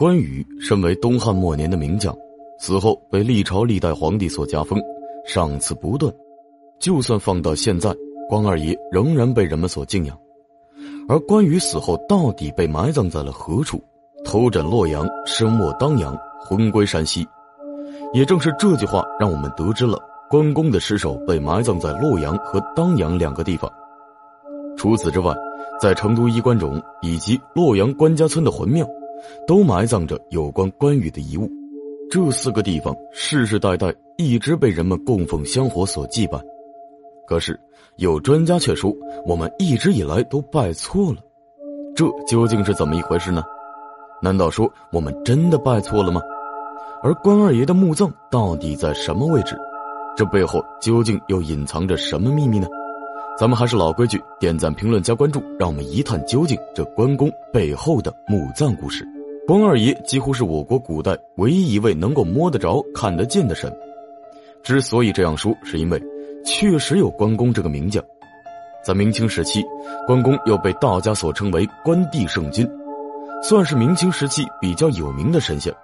关羽身为东汉末年的名将，死后被历朝历代皇帝所加封，赏赐不断。就算放到现在，关二爷仍然被人们所敬仰。而关羽死后到底被埋葬在了何处？头枕洛阳，身卧当阳，魂归山西。也正是这句话，让我们得知了关公的尸首被埋葬在洛阳和当阳两个地方。除此之外，在成都衣冠冢以及洛阳关家村的魂庙。都埋葬着有关关羽的遗物，这四个地方世世代代一直被人们供奉香火所祭拜。可是有专家却说，我们一直以来都拜错了，这究竟是怎么一回事呢？难道说我们真的拜错了吗？而关二爷的墓葬到底在什么位置？这背后究竟又隐藏着什么秘密呢？咱们还是老规矩，点赞、评论、加关注，让我们一探究竟这关公背后的墓葬故事。关二爷几乎是我国古代唯一一位能够摸得着、看得见的神。之所以这样说，是因为确实有关公这个名将。在明清时期，关公又被道家所称为关帝圣君，算是明清时期比较有名的神仙。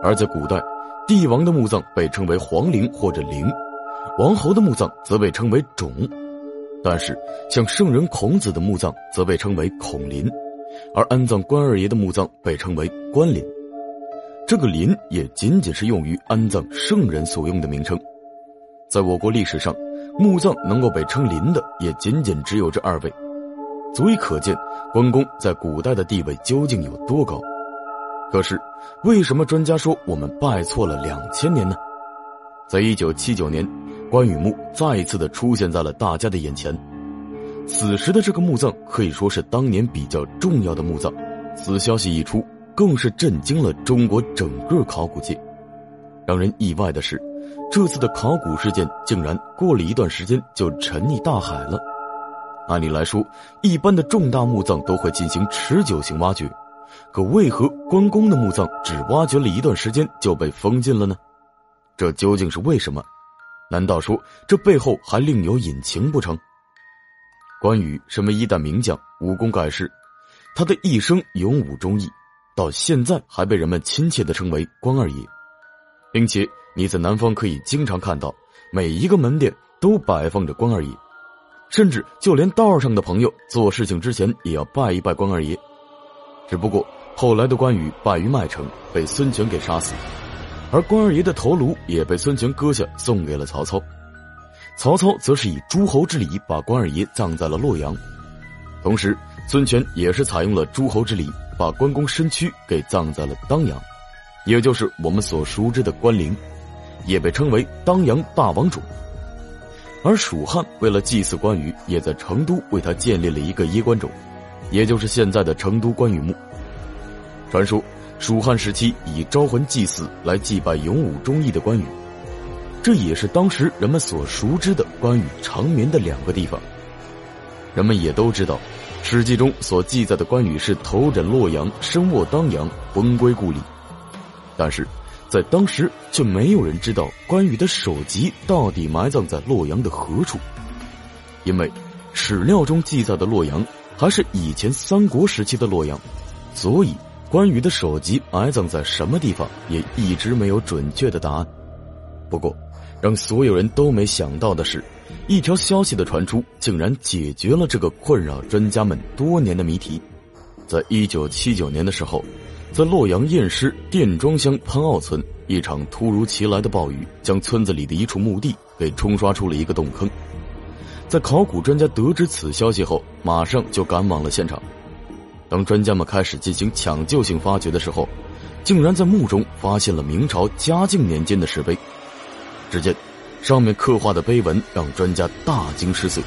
而在古代，帝王的墓葬被称为皇陵或者陵，王侯的墓葬则被称为冢。但是，像圣人孔子的墓葬则被称为孔林，而安葬关二爷的墓葬被称为关林。这个“林”也仅仅是用于安葬圣人所用的名称。在我国历史上，墓葬能够被称“林”的也仅仅只有这二位，足以可见关公在古代的地位究竟有多高。可是，为什么专家说我们拜错了两千年呢？在一九七九年。关羽墓再一次的出现在了大家的眼前，此时的这个墓葬可以说是当年比较重要的墓葬。此消息一出，更是震惊了中国整个考古界。让人意外的是，这次的考古事件竟然过了一段时间就沉溺大海了。按理来说，一般的重大墓葬都会进行持久性挖掘，可为何关公的墓葬只挖掘了一段时间就被封禁了呢？这究竟是为什么？难道说这背后还另有隐情不成？关羽身为一代名将，武功盖世，他的一生勇武忠义，到现在还被人们亲切的称为关二爷，并且你在南方可以经常看到每一个门店都摆放着关二爷，甚至就连道上的朋友做事情之前也要拜一拜关二爷。只不过后来的关羽败于麦城，被孙权给杀死。而关二爷的头颅也被孙权割下，送给了曹操。曹操则是以诸侯之礼把关二爷葬在了洛阳，同时孙权也是采用了诸侯之礼，把关公身躯给葬在了当阳，也就是我们所熟知的关陵，也被称为当阳大王冢。而蜀汉为了祭祀关羽，也在成都为他建立了一个衣冠冢，也就是现在的成都关羽墓。传说。蜀汉时期以招魂祭祀来祭拜勇武忠义的关羽，这也是当时人们所熟知的关羽长眠的两个地方。人们也都知道，《史记》中所记载的关羽是头枕洛阳，身卧当阳，魂归故里。但是，在当时却没有人知道关羽的首级到底埋葬在洛阳的何处，因为史料中记载的洛阳还是以前三国时期的洛阳，所以。关羽的首级埋葬在什么地方，也一直没有准确的答案。不过，让所有人都没想到的是，一条消息的传出，竟然解决了这个困扰专家们多年的谜题。在一九七九年的时候，在洛阳偃师店庄乡潘坳村，一场突如其来的暴雨将村子里的一处墓地给冲刷出了一个洞坑。在考古专家得知此消息后，马上就赶往了现场。当专家们开始进行抢救性发掘的时候，竟然在墓中发现了明朝嘉靖年间的石碑。只见上面刻画的碑文让专家大惊失色：“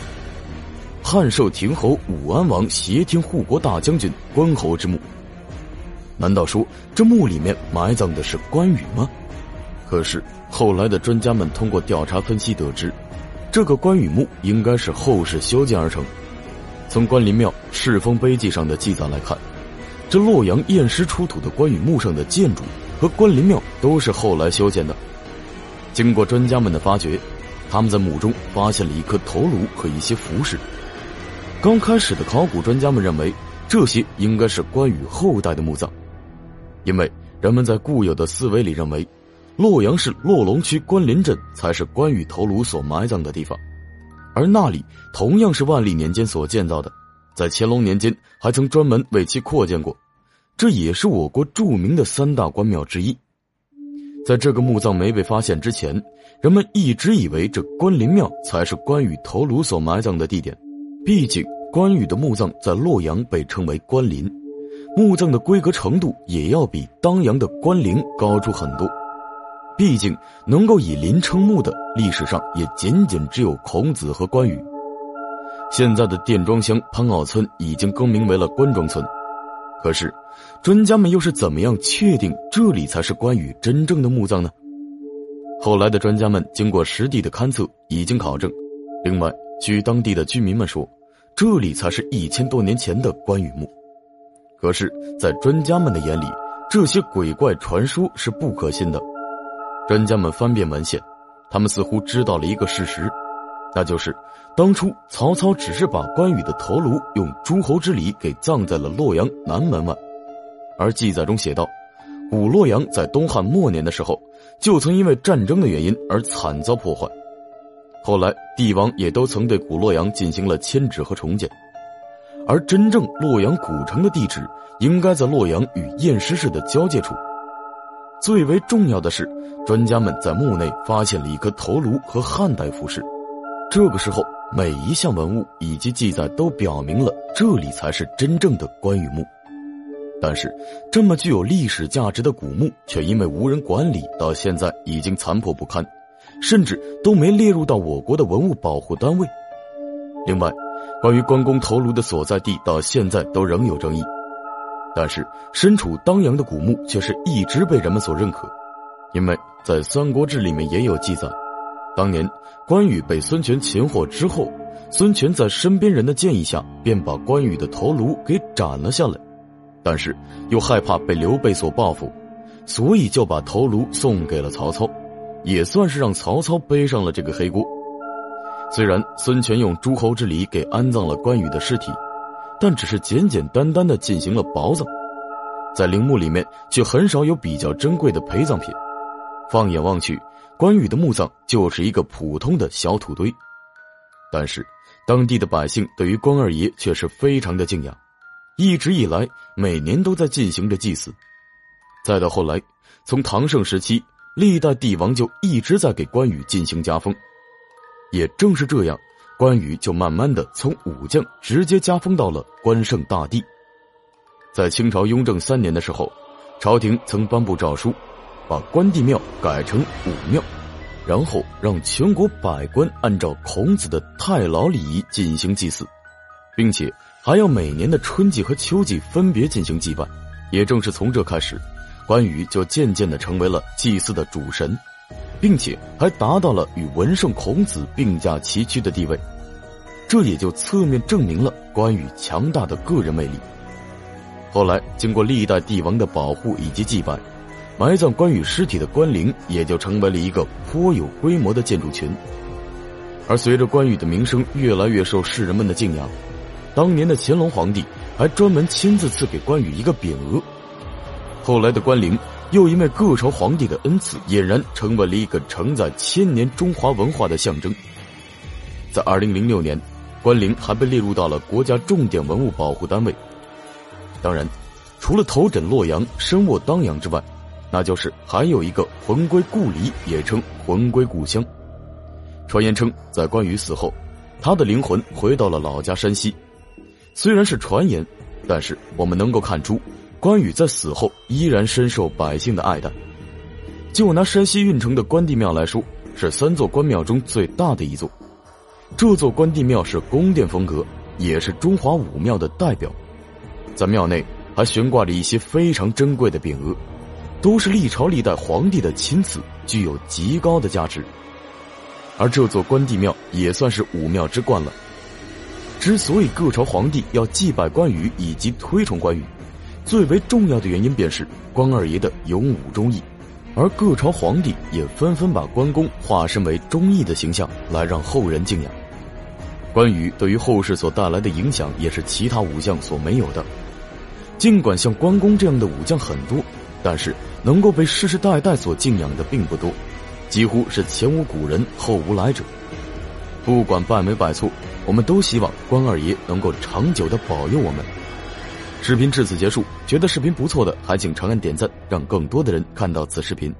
汉寿亭侯武安王协天护国大将军关侯之墓。”难道说这墓里面埋葬的是关羽吗？可是后来的专家们通过调查分析得知，这个关羽墓应该是后世修建而成。从关林庙世风碑记上的记载来看，这洛阳偃师出土的关羽墓上的建筑和关林庙都是后来修建的。经过专家们的发掘，他们在墓中发现了一颗头颅和一些服饰。刚开始的考古专家们认为，这些应该是关羽后代的墓葬，因为人们在固有的思维里认为，洛阳市洛龙区关林镇才是关羽头颅所埋葬的地方，而那里同样是万历年间所建造的，在乾隆年间还曾专门为其扩建过，这也是我国著名的三大关庙之一。在这个墓葬没被发现之前，人们一直以为这关林庙才是关羽头颅所埋葬的地点。毕竟，关羽的墓葬在洛阳被称为关林，墓葬的规格程度也要比当阳的关陵高出很多。毕竟，能够以林称墓的，历史上也仅仅只有孔子和关羽。现在的店庄乡潘坳村已经更名为了关庄村。可是，专家们又是怎么样确定这里才是关羽真正的墓葬呢？后来的专家们经过实地的勘测，已经考证。另外，据当地的居民们说，这里才是一千多年前的关羽墓。可是，在专家们的眼里，这些鬼怪传说是不可信的。专家们翻遍文献，他们似乎知道了一个事实。那就是，当初曹操只是把关羽的头颅用诸侯之礼给葬在了洛阳南门外，而记载中写道，古洛阳在东汉末年的时候，就曾因为战争的原因而惨遭破坏，后来帝王也都曾对古洛阳进行了迁址和重建，而真正洛阳古城的地址应该在洛阳与偃师市的交界处。最为重要的是，专家们在墓内发现了一颗头颅和汉代服饰。这个时候，每一项文物以及记载都表明了这里才是真正的关羽墓。但是，这么具有历史价值的古墓，却因为无人管理，到现在已经残破不堪，甚至都没列入到我国的文物保护单位。另外，关于关公头颅的所在地，到现在都仍有争议。但是，身处当阳的古墓却是一直被人们所认可，因为在《三国志》里面也有记载。当年关羽被孙权擒获之后，孙权在身边人的建议下，便把关羽的头颅给斩了下来，但是又害怕被刘备所报复，所以就把头颅送给了曹操，也算是让曹操背上了这个黑锅。虽然孙权用诸侯之礼给安葬了关羽的尸体，但只是简简单单的进行了薄葬，在陵墓里面却很少有比较珍贵的陪葬品。放眼望去。关羽的墓葬就是一个普通的小土堆，但是当地的百姓对于关二爷却是非常的敬仰，一直以来每年都在进行着祭祀。再到后来，从唐盛时期，历代帝王就一直在给关羽进行加封，也正是这样，关羽就慢慢的从武将直接加封到了关圣大帝。在清朝雍正三年的时候，朝廷曾颁布诏书。把关帝庙改成武庙，然后让全国百官按照孔子的太牢礼仪进行祭祀，并且还要每年的春季和秋季分别进行祭拜。也正是从这开始，关羽就渐渐的成为了祭祀的主神，并且还达到了与文圣孔子并驾齐驱的地位。这也就侧面证明了关羽强大的个人魅力。后来经过历代帝王的保护以及祭拜。埋葬关羽尸体的关陵也就成为了一个颇有规模的建筑群，而随着关羽的名声越来越受世人们的敬仰，当年的乾隆皇帝还专门亲自赐给关羽一个匾额。后来的关陵又因为各朝皇帝的恩赐，俨然成为了一个承载千年中华文化的象征。在二零零六年，关陵还被列入到了国家重点文物保护单位。当然，除了头枕洛阳、身卧当阳之外，那就是还有一个魂归故里，也称魂归故乡。传言称，在关羽死后，他的灵魂回到了老家山西。虽然是传言，但是我们能够看出，关羽在死后依然深受百姓的爱戴。就拿山西运城的关帝庙来说，是三座关庙中最大的一座。这座关帝庙是宫殿风格，也是中华武庙的代表。在庙内还悬挂着一些非常珍贵的匾额。都是历朝历代皇帝的亲赐，具有极高的价值。而这座关帝庙也算是武庙之冠了。之所以各朝皇帝要祭拜关羽以及推崇关羽，最为重要的原因便是关二爷的勇武忠义，而各朝皇帝也纷纷把关公化身为忠义的形象来让后人敬仰。关羽对于后世所带来的影响也是其他武将所没有的。尽管像关公这样的武将很多。但是能够被世世代代所敬仰的并不多，几乎是前无古人后无来者。不管败没败错，我们都希望关二爷能够长久的保佑我们。视频至此结束，觉得视频不错的，还请长按点赞，让更多的人看到此视频。